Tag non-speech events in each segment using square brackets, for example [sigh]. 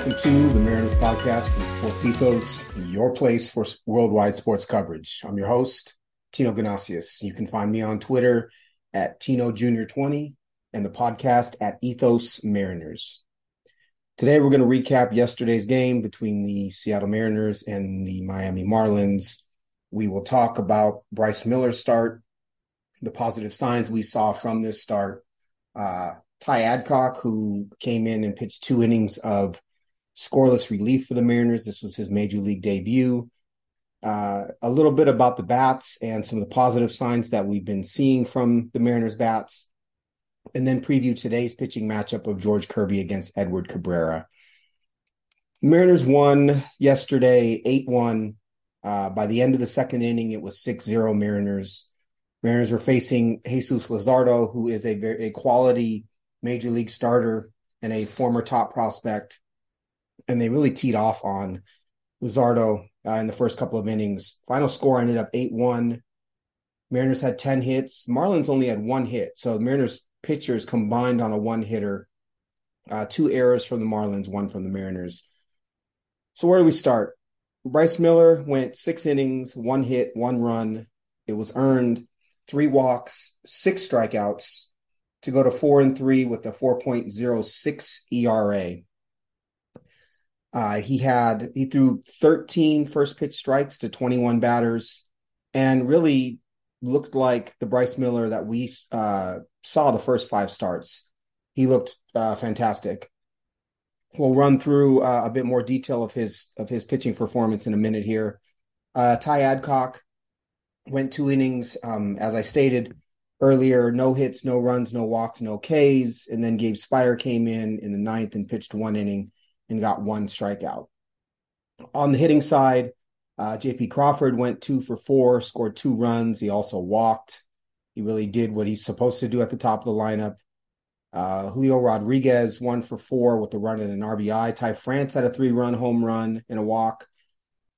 welcome to the Mariners podcast from Sports Ethos, your place for worldwide sports coverage. I'm your host, Tino Ganasius. You can find me on Twitter at Tino Junior 20 and the podcast at Ethos Mariners. Today, we're going to recap yesterday's game between the Seattle Mariners and the Miami Marlins. We will talk about Bryce Miller's start, the positive signs we saw from this start, uh, Ty Adcock, who came in and pitched two innings of scoreless relief for the Mariners. This was his major league debut. Uh, a little bit about the bats and some of the positive signs that we've been seeing from the Mariners bats, and then preview today's pitching matchup of George Kirby against Edward Cabrera. Mariners won yesterday 8 1. Uh, by the end of the second inning, it was 6 0 Mariners. Mariners were facing Jesus Luzardo, who is a very a quality major league starter and a former top prospect. And they really teed off on Luzardo uh, in the first couple of innings. Final score ended up 8 1. Mariners had 10 hits. Marlins only had one hit. So the Mariners pitchers combined on a one hitter. Uh, two errors from the Marlins, one from the Mariners. So where do we start? Bryce Miller went six innings, one hit, one run. It was earned, three walks, six strikeouts, to go to four and three with a 4.06 ERA. Uh, he had he threw 13 first pitch strikes to 21 batters, and really looked like the Bryce Miller that we uh, saw the first five starts. He looked uh, fantastic. We'll run through uh, a bit more detail of his of his pitching performance in a minute here. Uh, Ty Adcock went two innings, um, as I stated, earlier, no hits, no runs, no walks, no Ks. And then Gabe Speier came in in the ninth and pitched one inning and got one strikeout. On the hitting side, uh, JP Crawford went two for four, scored two runs. He also walked. He really did what he's supposed to do at the top of the lineup. Uh, Julio Rodriguez, one for four with a run and an RBI. Ty France had a three run home run and a walk.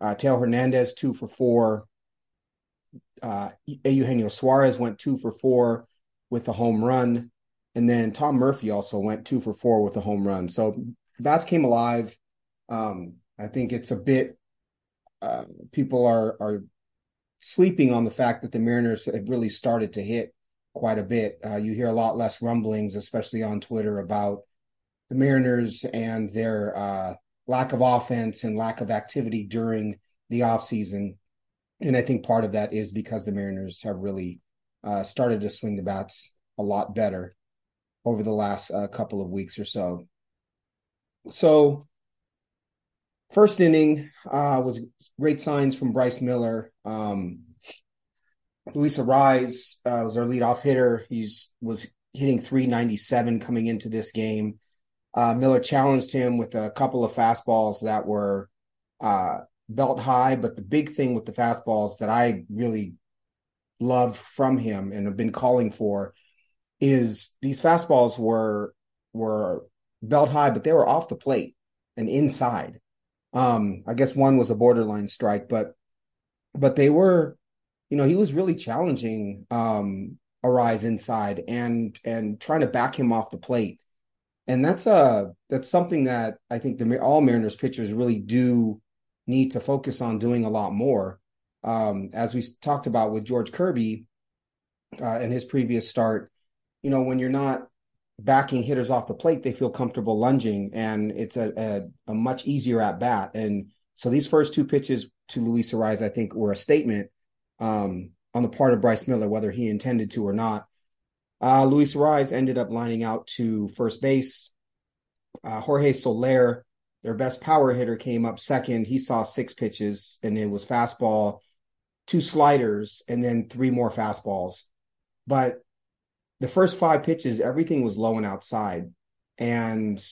Uh, Hernandez, two for four uh, Eugenio Suarez went two for four with a home run. And then Tom Murphy also went two for four with a home run. So bats came alive. Um, I think it's a bit, uh, people are, are sleeping on the fact that the Mariners have really started to hit quite a bit. Uh, you hear a lot less rumblings, especially on Twitter, about the Mariners and their uh, lack of offense and lack of activity during the offseason and I think part of that is because the Mariners have really uh, started to swing the bats a lot better over the last uh, couple of weeks or so. So, first inning uh, was great signs from Bryce Miller. Um, Arraez uh, was our leadoff hitter. He's was hitting 397 coming into this game. Uh, Miller challenged him with a couple of fastballs that were uh, belt high, but the big thing with the fastballs that I really loved from him and have been calling for is these fastballs were were belt high, but they were off the plate and inside. Um, I guess one was a borderline strike, but but they were, you know, he was really challenging um Arraez inside and and trying to back him off the plate. And that's a that's something that I think the all Mariners pitchers really do need to focus on doing a lot more. Um, as we talked about with George Kirby uh, in his previous start, you know, when you're not backing hitters off the plate, they feel comfortable lunging, and it's a, a, a much easier at bat. And so these first two pitches to Luis Arraez, I think, were a statement um, on the part of Bryce Miller, whether he intended to or not. Uh, Luis Arraez ended up lining out to first base. Uh, Jorge Soler their best power hitter came up second. He saw six pitches, and it was fastball, two sliders, and then three more fastballs. But the first five pitches, everything was low and outside, and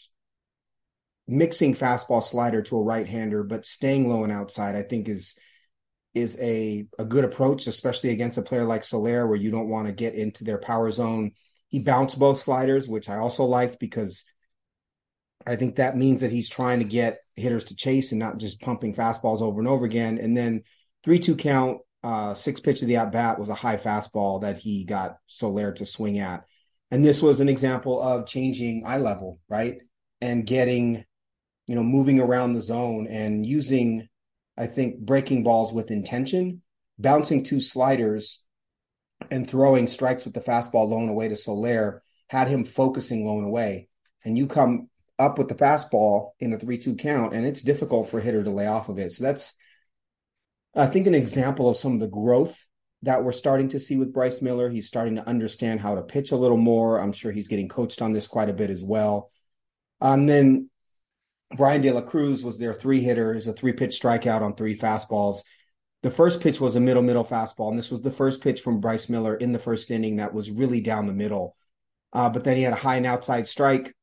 mixing fastball slider to a right hander, but staying low and outside, I think is is a a good approach, especially against a player like Soler, where you don't want to get into their power zone. He bounced both sliders, which I also liked because I think that means that he's trying to get hitters to chase and not just pumping fastballs over and over again. And then three two count, uh, six pitch of the at bat was a high fastball that he got Soler to swing at. And this was an example of changing eye level, right? And getting, you know, moving around the zone and using, I think, breaking balls with intention, bouncing two sliders and throwing strikes with the fastball low and away to Soler had him focusing low and away. And you come up with the fastball in a 3 2 count, and it's difficult for a hitter to lay off of it. So that's, I think, an example of some of the growth that we're starting to see with Bryce Miller. He's starting to understand how to pitch a little more. I'm sure he's getting coached on this quite a bit as well. And then Bryan De La Cruz was their three hitter. Is a three pitch strikeout on three fastballs. The first pitch was a middle middle fastball, and this was the first pitch from Bryce Miller in the first inning that was really down the middle. Uh, but then he had a high and outside strike,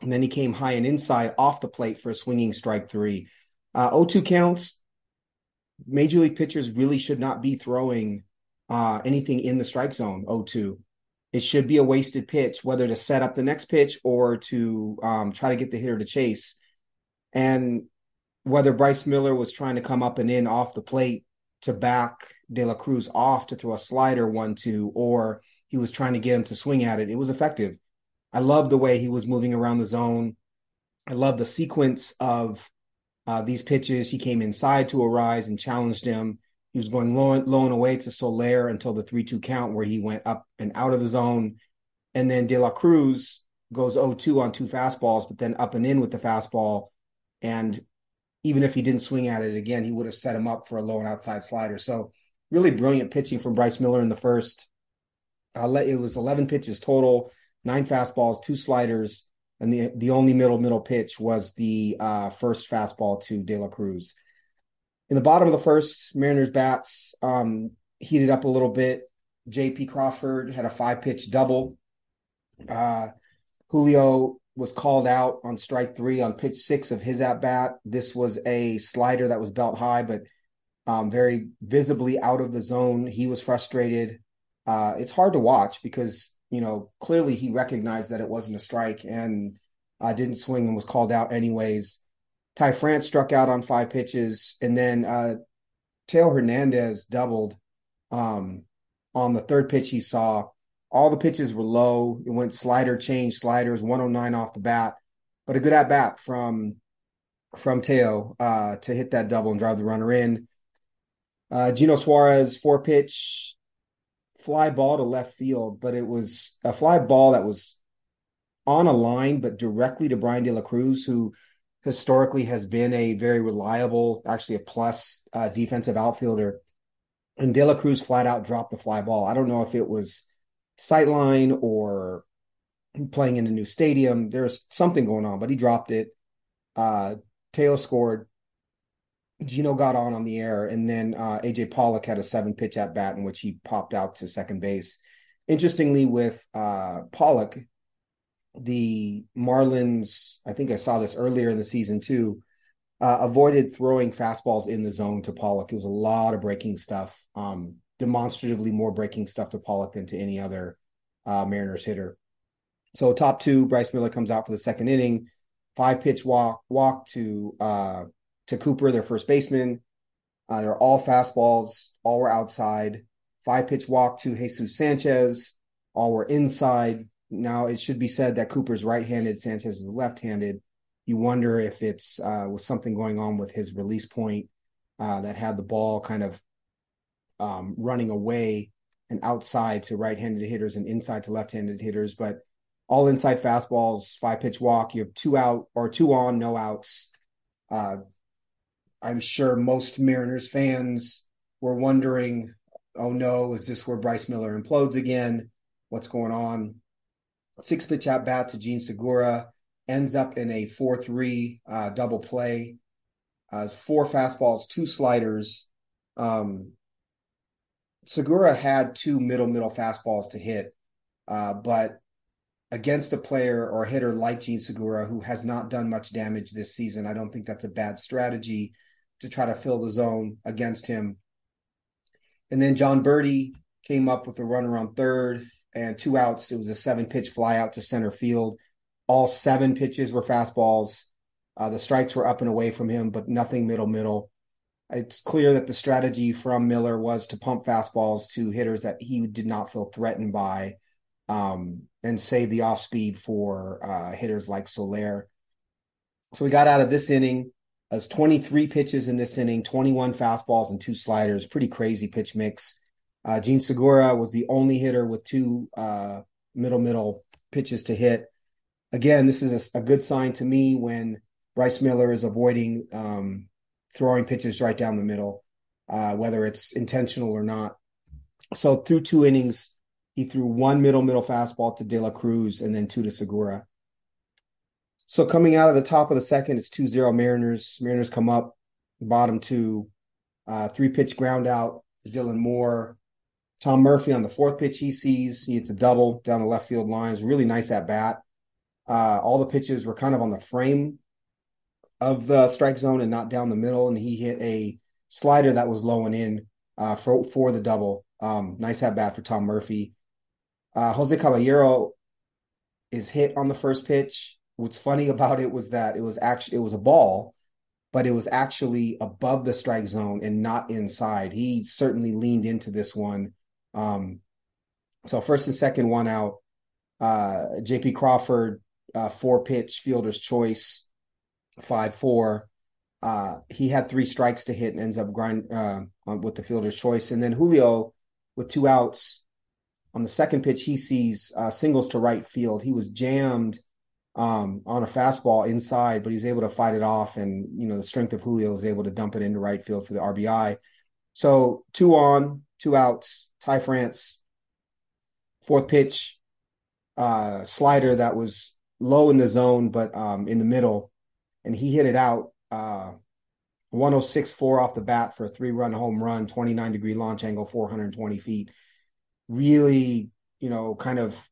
and then he came high and inside off the plate for a swinging strike three. Uh, 0-2 counts. Major league pitchers really should not be throwing uh, anything in the strike zone. 0-2. It should be a wasted pitch, whether to set up the next pitch or to um, try to get the hitter to chase. And whether Bryce Miller was trying to come up and in off the plate to back De La Cruz off to throw a slider one two, or he was trying to get him to swing at it, it was effective. I love the way he was moving around the zone. I love the sequence of uh, these pitches. He came inside to Arraez and challenged him. He was going low, low and away to Soler until the 3 2 count, where he went up and out of the zone. And then De La Cruz goes 0 2 on two fastballs, but then up and in with the fastball. And even if he didn't swing at it again, he would have set him up for a low and outside slider. So, really brilliant pitching from Bryce Miller in the first. Uh, it was 11 pitches total nine fastballs, two sliders, and the the only middle middle pitch was the uh, first fastball to De La Cruz. In the bottom of the first, Mariners bats um, heated up a little bit. J.P. Crawford had a five pitch double. Uh, Julio was called out on strike three on pitch six of his at bat. This was a slider that was belt high, but um, very visibly out of the zone. He was frustrated. Uh, it's hard to watch because you know, clearly he recognized that it wasn't a strike and uh, didn't swing and was called out anyways. Ty France struck out on five pitches, and then uh, Teo Hernandez doubled um, on the third pitch he saw. All the pitches were low. It went slider change, sliders, 109 off the bat, but a good at bat from from Teo uh, to hit that double and drive the runner in. Uh, Geno Suarez four pitch fly ball to left field, but it was a fly ball that was on a line, but directly to Bryan De La Cruz, who historically has been a very reliable, actually a plus uh, defensive outfielder. And De La Cruz flat out dropped the fly ball. I don't know if it was sightline or playing in a new stadium. There's something going on, but he dropped it. Uh, Teo scored. Geno got on on the air, and then uh, AJ Pollock had a seven pitch at bat in which he popped out to second base. Interestingly, with uh, Pollock, the Marlins, I think I saw this earlier in the season too, uh, avoided throwing fastballs in the zone to Pollock. It was a lot of breaking stuff, um, demonstratively more breaking stuff to Pollock than to any other uh, Mariners hitter. So top two, Bryce Miller comes out for the second inning, five pitch walk walk to uh, to Cooper, their first baseman. Uh, they're all fastballs, all were outside. Five pitch walk to Jesus Sanchez, all were inside. Now it should be said that Cooper's right-handed, Sanchez is left-handed. You wonder if it's uh, was something going on with his release point uh, that had the ball kind of um, running away and outside to right-handed hitters and inside to left-handed hitters. But all inside fastballs, five pitch walk. You have two out or two on, no outs. Uh, I'm sure most Mariners fans were wondering, oh no, is this where Bryce Miller implodes again? What's going on? Six pitch at bat to Jean Segura ends up in a 4 3 uh, double play. Uh, four fastballs, two sliders. Um, Segura had two middle middle fastballs to hit, uh, but against a player or a hitter like Jean Segura, who has not done much damage this season, I don't think that's a bad strategy to try to fill the zone against him. And then Jon Berti came up with a runner on third and two outs. It was a seven pitch fly out to center field. All seven pitches were fastballs. Uh, the strikes were up and away from him, but nothing middle middle. It's clear that the strategy from Miller was to pump fastballs to hitters that he did not feel threatened by um, and save the off speed for uh, hitters like Soler. So we got out of this inning. As 23 pitches in this inning, 21 fastballs and two sliders. Pretty crazy pitch mix. Uh, Jean Segura was the only hitter with two uh, middle middle pitches to hit. Again, this is a, a, good sign to me when Bryce Miller is avoiding um, throwing pitches right down the middle, uh, whether it's intentional or not. So through two innings, he threw one middle middle fastball to De La Cruz and then two to Segura. So coming out of the top of the second, it's 2-0 Mariners. Mariners come up, bottom two, uh, three pitch ground out. Dylan Moore Tom Murphy on the fourth pitch he sees, he hits a double down the left field lines. Really nice at bat. Uh, all the pitches were kind of on the frame of the strike zone and not down the middle. And he hit a slider that was low and in uh, for for the double. Um, nice at bat for Tom Murphy. Uh, Jose Caballero is hit on the first pitch. What's funny about it was that it was actually it was a ball, but it was actually above the strike zone and not inside. He certainly leaned into this one um, so first and second, one out. Uh, JP Crawford, uh, four pitch fielder's choice, five four. Uh, he had three strikes to hit and ends up grind uh, with the fielder's choice. And then Julio with two outs on the second pitch, he sees uh, singles to right field. He was jammed um, on a fastball inside, but he's able to fight it off. And, you know, the strength of Julio is able to dump it into right field for the RBI. So two on, two outs, Ty France, fourth pitch, uh, slider that was low in the zone, but um, in the middle. And he hit it out uh, 106.4 off the bat for a three run home run, 29 degree launch angle, 420 feet. Really, you know, kind of,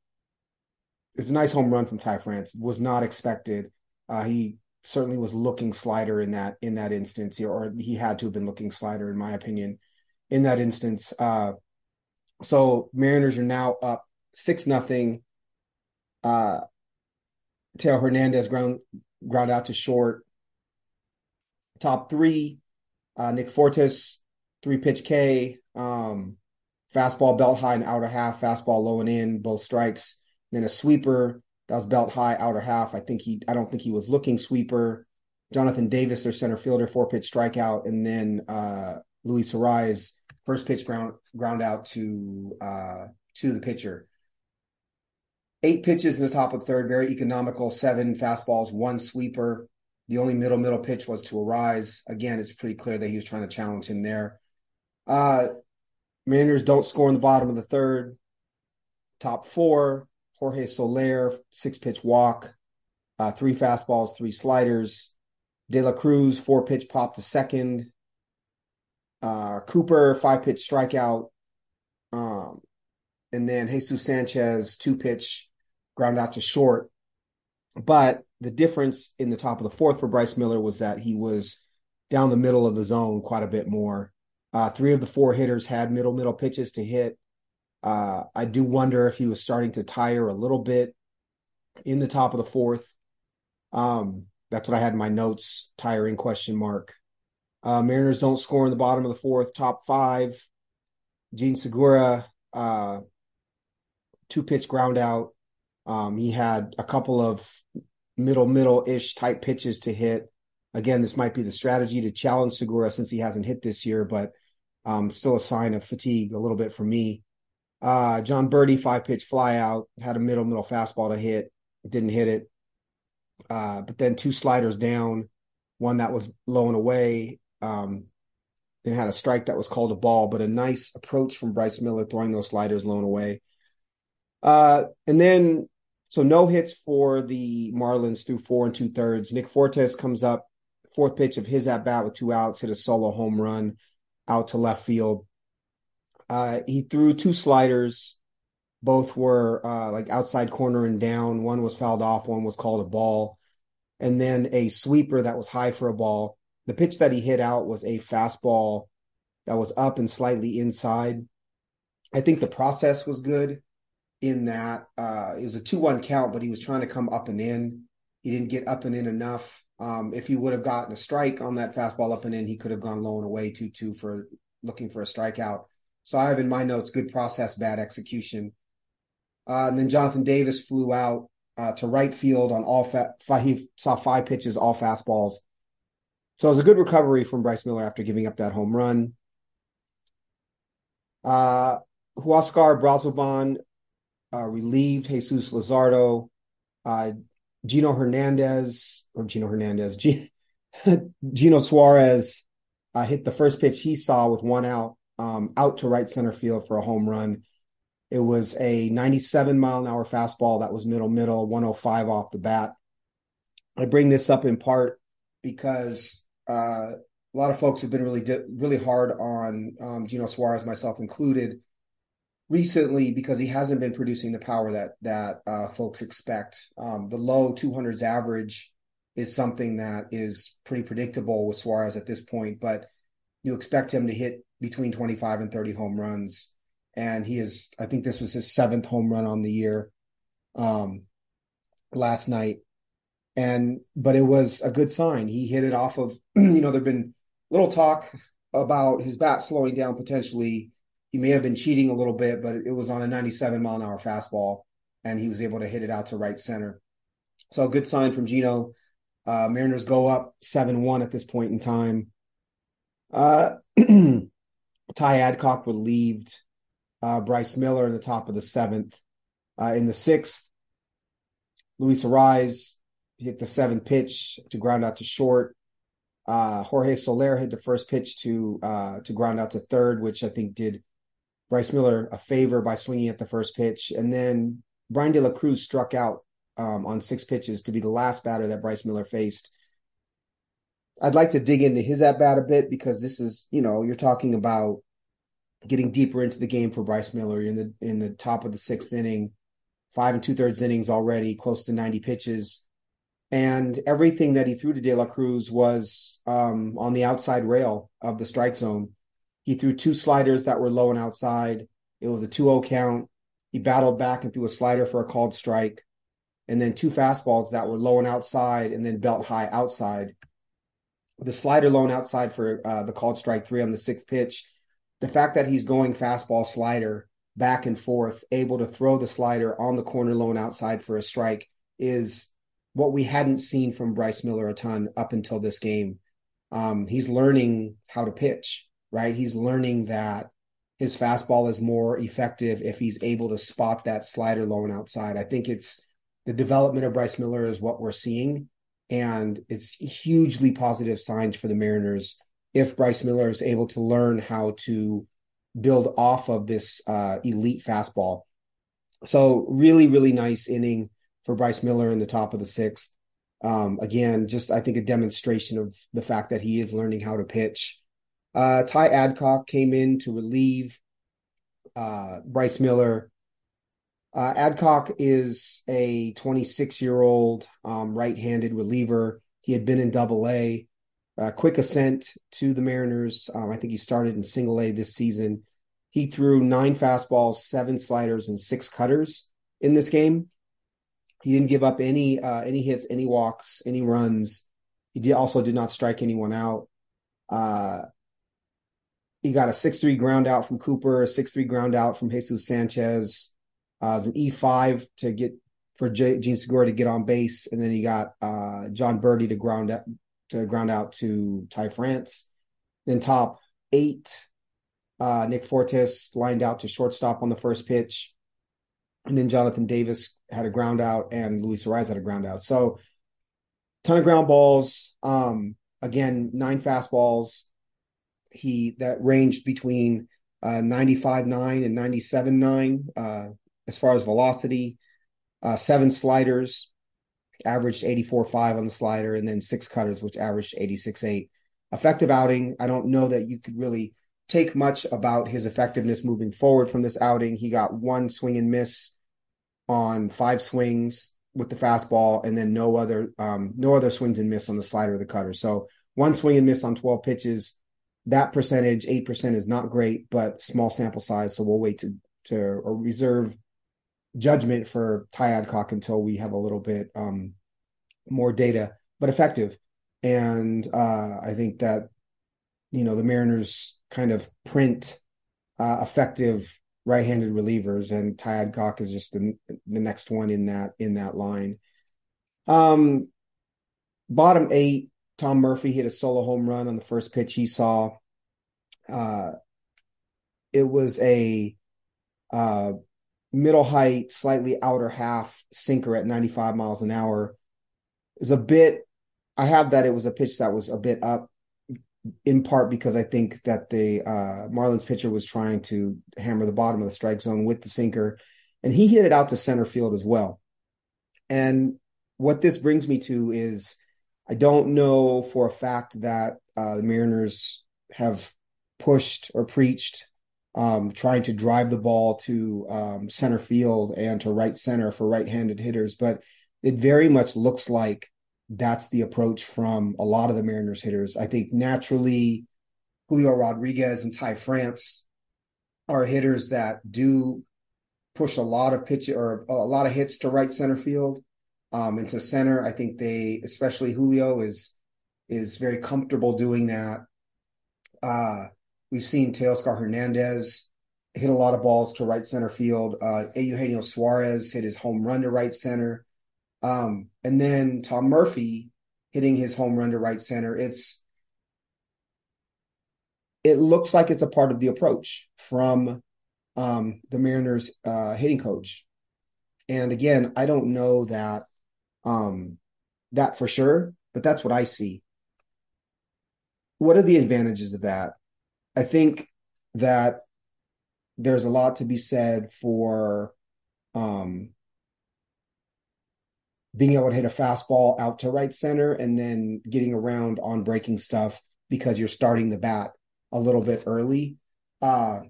it's a nice home run from Ty France. Was not expected. Uh, he certainly was looking slider in that in that instance, here, or he had to have been looking slider, in my opinion in that instance. Uh, so Mariners are now up six nothing. Uh, Teo Hernandez ground ground out to short. Top three, uh, Nick Fortes, three pitch K, um, fastball belt high and outer half, fastball low and in, both strikes. Then a sweeper that was belt high, outer half. I think he, I don't think he was looking sweeper. Jonathan Davis, their center fielder, four pitch strikeout, and then uh, Luis Arraez First pitch ground ground out to uh, to the pitcher. Eight pitches in the top of third, very economical. Seven fastballs, one sweeper. The only middle middle pitch was to Arraez. Again, it's pretty clear that he was trying to challenge him there. Uh, Mariners don't score in the bottom of the third. Top four, Jorge Soler, six pitch walk, uh, three fastballs, three sliders. De La Cruz, four pitch pop to second. Uh, Cooper, five pitch strikeout. Um, and then Jesus Sanchez, two pitch ground out to short. But the difference in the top of the fourth for Bryce Miller was that he was down the middle of the zone quite a bit more. Uh, three of the four hitters had middle middle pitches to hit. Uh, I do wonder if he was starting to tire a little bit in the top of the fourth. Um, that's what I had in my notes. Tiring question mark. Uh, Mariners don't score in the bottom of the fourth. Top five, Jean Segura, uh, two pitch ground out. Um, he had a couple of middle middle ish type pitches to hit. Again, this might be the strategy to challenge Segura since he hasn't hit this year, but um, still a sign of fatigue a little bit for me. Uh, Jon Berti, five pitch fly out, had a middle middle fastball to hit, didn't hit it. Uh, but then two sliders down, one that was low and away, um, then had a strike that was called a ball, but a nice approach from Bryce Miller throwing those sliders low and away. Uh, and then, so no hits for the Marlins through four and two thirds. Nick Fortes comes up, fourth pitch of his at bat with two outs, hit a solo home run out to left field. Uh, he threw two sliders. Both were uh, like outside corner and down. One was fouled off, one was called a ball. And then a sweeper that was high for a ball the pitch that he hit out was a fastball that was up and slightly inside. I think the process was good in that uh, it was a 2 1 count, but he was trying to come up and in. He didn't get up and in enough. Um, if he would have gotten a strike on that fastball up and in, he could have gone low and away 2 2 for looking for a strikeout. So I have in my notes good process, bad execution. Uh, and then Jonathan Davis flew out uh, to right field on all fa- five, he saw five pitches, all fastballs. So it was a good recovery from Bryce Miller after giving up that home run. Uh, Huascar Brazoban uh, relieved Jesus Luzardo. Uh, Geno Hernandez or Geno Hernandez, G- [laughs] Geno Suarez uh, hit the first pitch he saw with one out, um, out to right center field for a home run. It was a 97 mile an hour fastball that was middle middle, 105 off the bat. I bring this up in part because uh, a lot of folks have been really really hard on um, Geno Suarez, myself included, recently because he hasn't been producing the power that that uh, folks expect. Um, the low 200s average is something that is pretty predictable with Suarez at this point, but you expect him to hit between 25 and 30 home runs and he is I think this was his seventh home run on the year um, last night. And but it was a good sign. He hit it off of [clears throat] you know there'd been little talk about his bat slowing down potentially. He may have been cheating a little bit, but it was on a 97 mile an hour fastball, and he was able to hit it out to right center. So a good sign from Geno. Uh, Mariners go up seven one at this point in time. Uh, [clears throat] Ty Adcock relieved uh, Bryce Miller in the top of the seventh. Uh, in the sixth, Luis Arraez hit the seventh pitch to ground out to short. Uh, Jorge Soler hit the first pitch to uh, to ground out to third, which I think did Bryce Miller a favor by swinging at the first pitch. And then Bryan De La Cruz struck out um, on six pitches to be the last batter that Bryce Miller faced. I'd like to dig into his at bat a bit because this is, you know, you're talking about getting deeper into the game for Bryce Miller in the in the top of the sixth inning, five and two thirds innings already, close to 90 pitches. And everything that he threw to De La Cruz was um, on the outside rail of the strike zone. He threw two sliders that were low and outside. It was a 2 0 count. He battled back and threw a slider for a called strike. And then two fastballs that were low and outside and then belt high outside. The slider loan outside for uh, the called strike three on the sixth pitch the fact that he's going fastball slider back and forth, able to throw the slider on the corner loan outside for a strike is what we hadn't seen from Bryce Miller a ton up until this game. Um, he's learning how to pitch, right? He's learning that his fastball is more effective if he's able to spot that slider low and outside. I think it's the development of Bryce Miller is what we're seeing, and it's hugely positive signs for the Mariners if Bryce Miller is able to learn how to build off of this uh, elite fastball. So really, really nice inning for Bryce Miller in the top of the sixth. Um, again, just I think a demonstration of the fact that he is learning how to pitch. Uh, Ty Adcock came in to relieve uh, Bryce Miller. Uh, Adcock is a 26 year old um, right handed reliever. He had been in double A uh, quick ascent to the Mariners. Um, I think he started in single A this season. He threw nine fastballs, seven sliders, and six cutters in this game. He didn't give up any uh, any hits, any walks, any runs. He did, also did not strike anyone out. Uh, he got a six three ground out from Cooper, a six three ground out from Jesus Sanchez. Uh, an E five to get for J- Jean Segura to get on base, and then he got uh, Jon Berti to ground out, to ground out to Ty France. Then top eight, uh, Nick Fortes lined out to shortstop on the first pitch. And then Jonathan Davis had a ground out and Luis Arraez had a ground out. So ton of ground balls. Um, again, nine fastballs. He that ranged between uh, 95.9 and 97.9 uh, as far as velocity. Uh, seven sliders, averaged 84.5 on the slider, and then six cutters, which averaged 86.8. Effective outing. I don't know that you could really take much about his effectiveness moving forward from this outing. He got one swing and miss on five swings with the fastball, and then no other um, no other swings and miss on the slider or the cutter. So one swing and miss on 12 pitches. That percentage, eight percent, is not great, but small sample size. So we'll wait to to or reserve judgment for Ty Adcock until we have a little bit um, more data, but effective. And uh, I think that you know the Mariners kind of print uh, effective right-handed relievers, and Ty Adcock is just the, the next one in that in that line. Um, bottom eight, Tom Murphy hit a solo home run on the first pitch he saw. Uh, it was a uh, middle height, slightly outer half sinker at 95 miles an hour. Is a bit. I have that it was a pitch that was a bit up, in part because I think that the uh, Marlins pitcher was trying to hammer the bottom of the strike zone with the sinker, and he hit it out to center field as well. And what this brings me to is I don't know for a fact that uh, the Mariners have pushed or preached um, trying to drive the ball to um, center field and to right center for right-handed hitters, but it very much looks like that's the approach from a lot of the Mariners hitters. I think naturally, Julio Rodriguez and Ty France are hitters that do push a lot of pitch or a lot of hits to right center field um, into center. I think they, especially Julio, is is very comfortable doing that. Uh, we've seen Teoscar Hernandez hit a lot of balls to right center field. Uh, Eugenio Suarez hit his home run to right center. Um, and then Tom Murphy hitting his home run to right center. It's it looks like it's a part of the approach from um, the Mariners uh, hitting coach. And again, I don't know that um, that for sure, but that's what I see. What are the advantages of that? I think that there's a lot to be said for um, being able to hit a fastball out to right center and then getting around on breaking stuff because you're starting the bat a little bit early. Uh,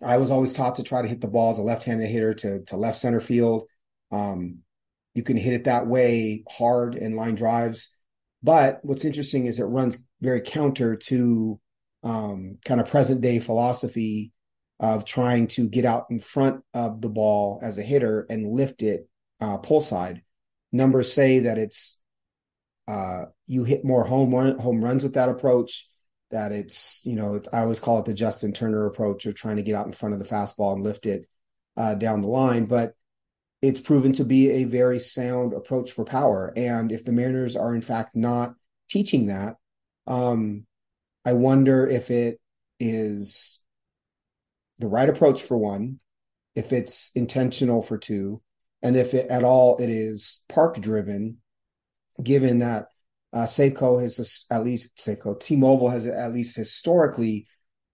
I was always taught to try to hit the ball as a left-handed hitter to to left center field. Um, you can hit it that way hard in line drives. But what's interesting is it runs very counter to um, kind of present day philosophy of trying to get out in front of the ball as a hitter and lift it uh, pull side. Numbers say that it's uh, you hit more home run, home runs with that approach. That it's you know I always call it the Justin Turner approach of trying to get out in front of the fastball and lift it uh, down the line. But it's proven to be a very sound approach for power. And if the Mariners are in fact not teaching that, um, I wonder if it is the right approach for one, if it's intentional for two, and if it, at all it is park driven, given that uh, Safeco has at least Safeco T-Mobile has at least historically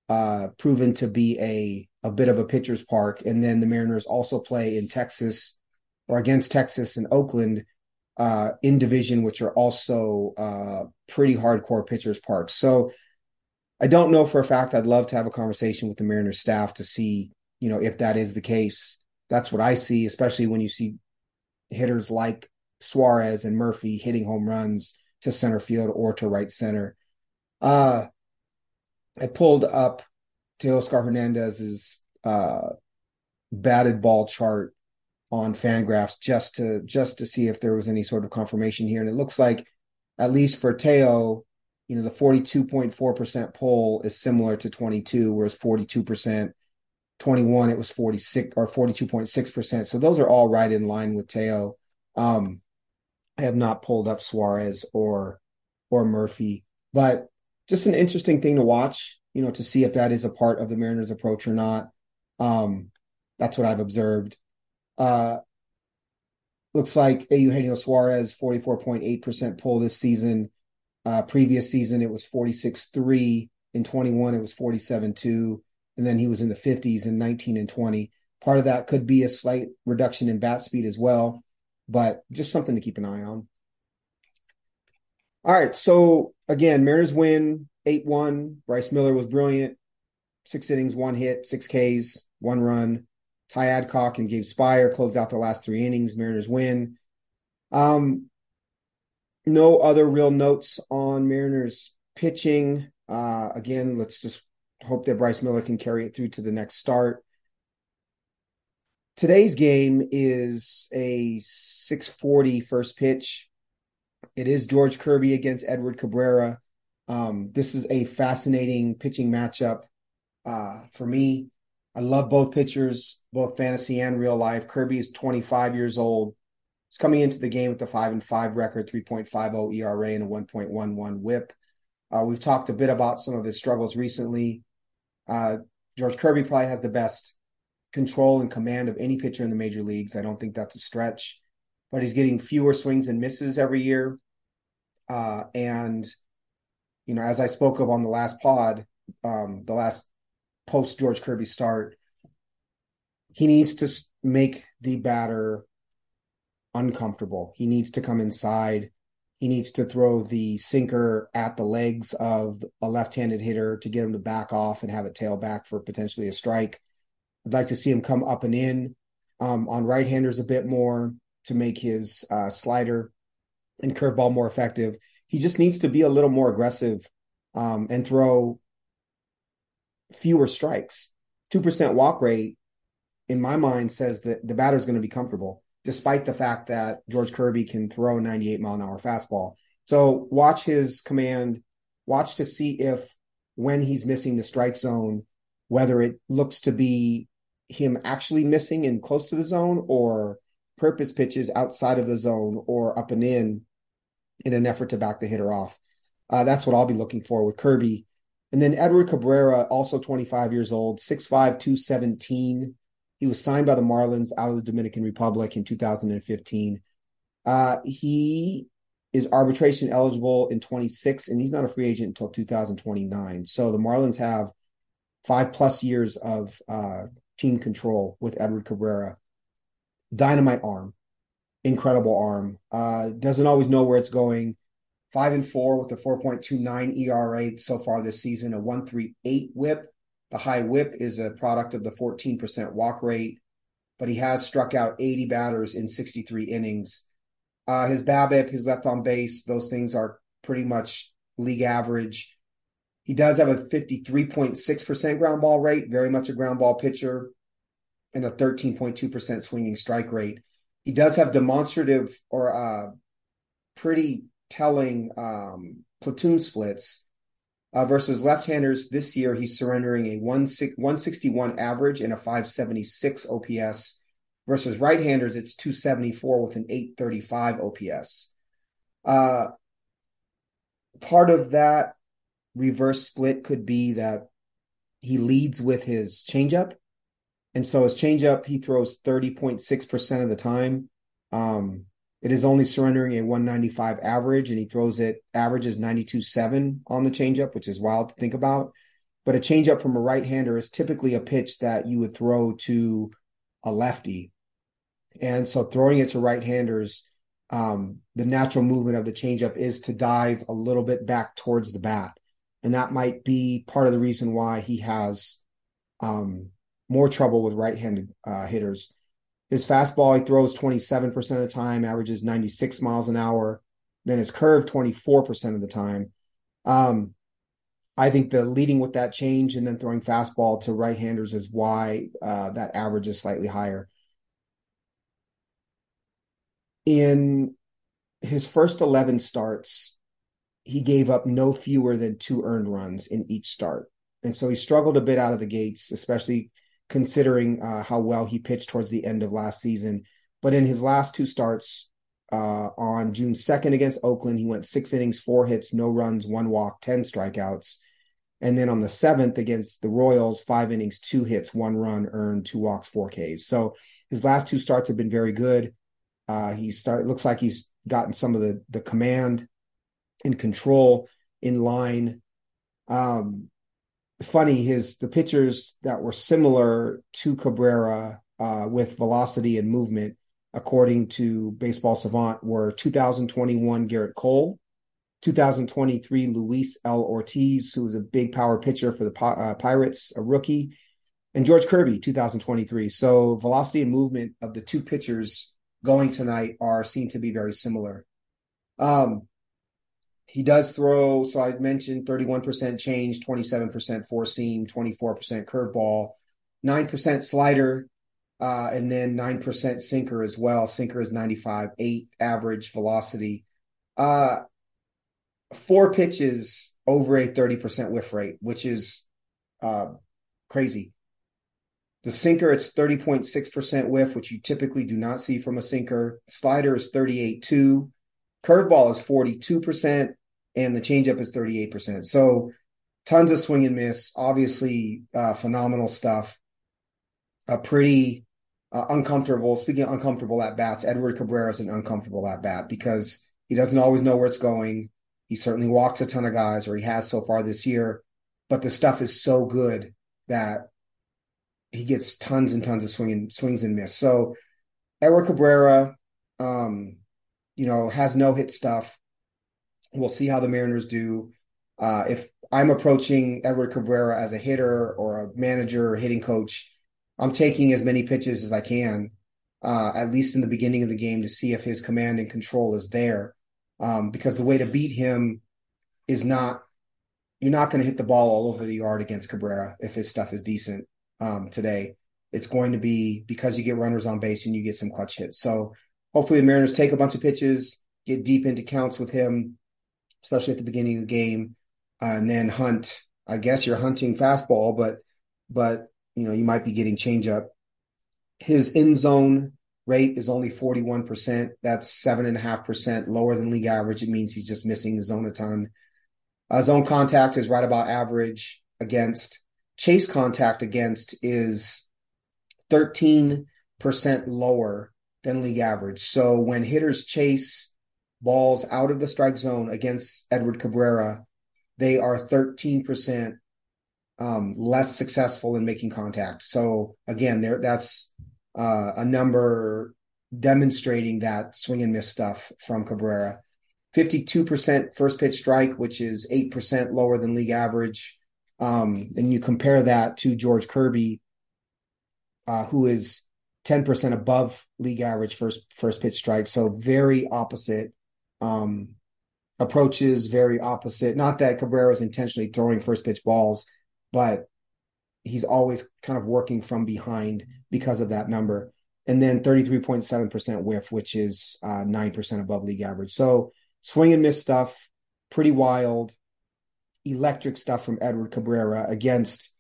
uh, proven to be a a bit of a pitcher's park, and then the Mariners also play in Texas or against Texas and Oakland uh, in division, which are also uh, pretty hardcore pitchers parks. So I don't know for a fact. I'd love to have a conversation with the Mariners staff to see, you know, if that is the case. That's what I see, especially when you see hitters like Suarez and Murphy hitting home runs to center field or to right center. Uh, I pulled up Teoscar Hernandez's uh, batted ball chart on Fangraphs just to just to see if there was any sort of confirmation here. And it looks like, at least for Teo, you know, the 42.4% pull is similar to 22, whereas 42%, 21, it was 46 or 42.6%. So those are all right in line with Teo. Um, I have not pulled up Suarez or or Murphy, but just an interesting thing to watch, you know, to see if that is a part of the Mariners' approach or not. Um, that's what I've observed. Uh, looks like Eugenio Suarez, 44.8% pull this season. Uh, previous season, it was 46 3. In 21, it was 47 2. And then he was in the 50s in 19 and 20. Part of that could be a slight reduction in bat speed as well, but just something to keep an eye on. All right. So again, Mariners win 8 1. Bryce Miller was brilliant. Six innings, one hit, six Ks, one run. Ty Adcock and Gabe Speier closed out the last three innings. Mariners win. Um, no other real notes on Mariners pitching. Uh, again, let's just hope that Bryce Miller can carry it through to the next start. Today's game is a 640 first pitch. It is George Kirby against Edward Cabrera. Um, this is a fascinating pitching matchup uh, for me. I love both pitchers, both fantasy and real life. Kirby is 25 years old. He's coming into the game with a five and five record, 3.50 ERA, and a 1.11 WHIP. Uh, we've talked a bit about some of his struggles recently. Uh, George Kirby probably has the best control and command of any pitcher in the major leagues. I don't think that's a stretch, but he's getting fewer swings and misses every year. Uh, and, you know, as I spoke of on the last pod, um, the last post George Kirby start, he needs to make the batter uncomfortable. He needs to come inside. He needs to throw the sinker at the legs of a left-handed hitter to get him to back off and have it tail back for potentially a strike. I'd like to see him come up and in um, on right-handers a bit more to make his uh, slider and curveball more effective. He just needs to be a little more aggressive um, and throw fewer strikes. Two percent walk rate, in my mind, says that the batter is going to be comfortable despite the fact that George Kirby can throw a 98 mile an hour fastball. So watch his command, watch to see if when he's missing the strike zone, whether it looks to be him actually missing and close to the zone or purpose pitches outside of the zone or up and in in an effort to back the hitter off. Uh, that's what I'll be looking for with Kirby. And then Edward Cabrera, also 25 years old, 6'5, 217. He was signed by the Marlins out of the Dominican Republic in 2015. Uh, he is arbitration eligible in 26, and he's not a free agent until 2029. So the Marlins have five plus years of uh, team control with Edward Cabrera. Dynamite arm, incredible arm. Uh, doesn't always know where it's going. Five and four with a 4.29 ERA so far this season, a 138 whip, the high whip is a product of the 14% walk rate, but he has struck out 80 batters in 63 innings. Uh, his BABIP, his left on base, those things are pretty much league average. He does have a 53.6% ground ball rate, very much a ground ball pitcher, and a 13.2% swinging strike rate. He does have demonstrative or uh, pretty telling um, platoon splits uh, versus left-handers this year, he's surrendering a 161 average and a 576 OPS. Versus right-handers, it's 274 with an 835 OPS. Uh, part of that reverse split could be that he leads with his changeup. And so his changeup, he throws 30.6% of the time. Um, it is only surrendering a 195 average, and he throws it averages 92.7 on the changeup, which is wild to think about. But a changeup from a right hander is typically a pitch that you would throw to a lefty. And so throwing it to right handers, um, the natural movement of the changeup is to dive a little bit back towards the bat. And that might be part of the reason why he has um, more trouble with right handed uh, hitters. His fastball, he throws 27% of the time, averages 96 miles an hour. Then his curve, 24% of the time. Um, I think the leading with that change and then throwing fastball to right handers is why uh, that average is slightly higher. In his first 11 starts, he gave up no fewer than two earned runs in each start. And so he struggled a bit out of the gates, especially considering uh, how well he pitched towards the end of last season. But in his last two starts, uh, on June 2nd against Oakland, he went six innings, four hits, no runs, one walk, 10 strikeouts. And then on the seventh against the Royals, five innings, two hits, one run, earned two walks, four Ks. So his last two starts have been very good. Uh, he start looks like he's gotten some of the the command and control in line. Um, funny his the pitchers that were similar to Cabrera uh, with velocity and movement, according to Baseball Savant, were 2021 Gerrit Cole, 2023 Luis L. Ortiz, who was a big power pitcher for the uh, Pirates, a rookie, and George Kirby, 2023. So velocity and movement of the two pitchers going tonight are seen to be very similar. Um, he does throw, so I mentioned 31% change, 27% four seam, 24% curveball, 9% slider, uh, and then 9% sinker as well. Sinker is 95, 8 average velocity. Uh, four pitches over a 30% whiff rate, which is uh, crazy. The sinker, it's 30.6% whiff, which you typically do not see from a sinker. Slider is 38.2. Curveball is 42%, and the changeup is 38%. So tons of swing and miss. Obviously, uh, phenomenal stuff. A pretty uh, uncomfortable. Speaking of uncomfortable at bats, Edward Cabrera is an uncomfortable at bat because he doesn't always know where it's going. He certainly walks a ton of guys, or he has so far this year. But the stuff is so good that he gets tons and tons of swinging swings and miss. So Edward Cabrera, um, you know, has no hit stuff. We'll see how the Mariners do. Uh, if I'm approaching Edward Cabrera as a hitter or a manager or hitting coach, I'm taking as many pitches as I can, uh, at least in the beginning of the game, to see if his command and control is there. Um, because the way to beat him is not you're not going to hit the ball all over the yard against Cabrera if his stuff is decent um, today. It's going to be because you get runners on base and you get some clutch hits. So hopefully the Mariners take a bunch of pitches, get deep into counts with him, especially at the beginning of the game, uh, and then hunt. I guess you're hunting fastball, but but you know you might be getting changeup. His in zone rate is only 41%. That's seven and a half percent lower than league average. It means he's just missing the zone a ton. Uh, zone contact is right about average against. Chase contact against is 13% lower than league average. So when hitters chase balls out of the strike zone against Edward Cabrera, they are 13% um, less successful in making contact. So again, there that's uh, a number demonstrating that swing and miss stuff from Cabrera. 52% first pitch strike, which is 8% lower than league average. Um, and you compare that to George Kirby, uh, who is 10% above league average first first pitch strike. So very opposite um, approaches, very opposite. Not that Cabrera is intentionally throwing first pitch balls, but he's always kind of working from behind because of that number. And then 33.7% whiff, which is uh, 9% above league average. So swing and miss stuff, pretty wild, electric stuff from Edward Cabrera against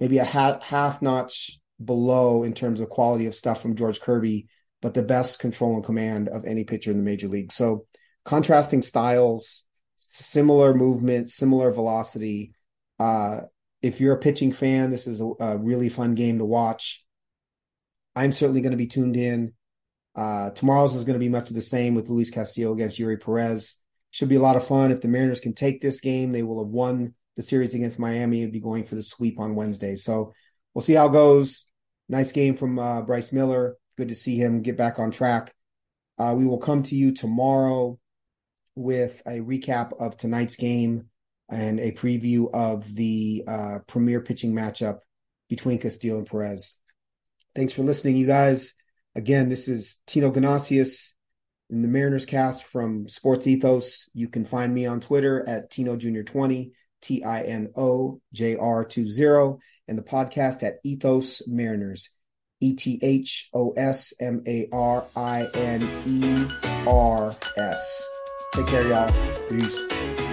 maybe a half, half notch below in terms of quality of stuff from George Kirby, but the best control and command of any pitcher in the major league. So contrasting styles, similar movement, similar velocity. Uh, if you're a pitching fan, this is a, a really fun game to watch. I'm certainly going to be tuned in. Uh, tomorrow's is going to be much of the same with Luis Castillo against Eury Perez. Should be a lot of fun. If the Mariners can take this game, they will have won the series against Miami and be going for the sweep on Wednesday. So we'll see how it goes. Nice game from uh, Bryce Miller. Good to see him get back on track. Uh, we will come to you tomorrow with a recap of tonight's game and a preview of the uh, premier pitching matchup between Castillo and Perez. Thanks for listening, you guys. Again, this is Tino Ganasius in the Mariners cast from SportsEthos. You can find me on Twitter at Tino Jr. 20, T I N O J R 20, and the podcast at Ethos Mariners, E T H O S M A R I N E R S. Take care, y'all. Peace.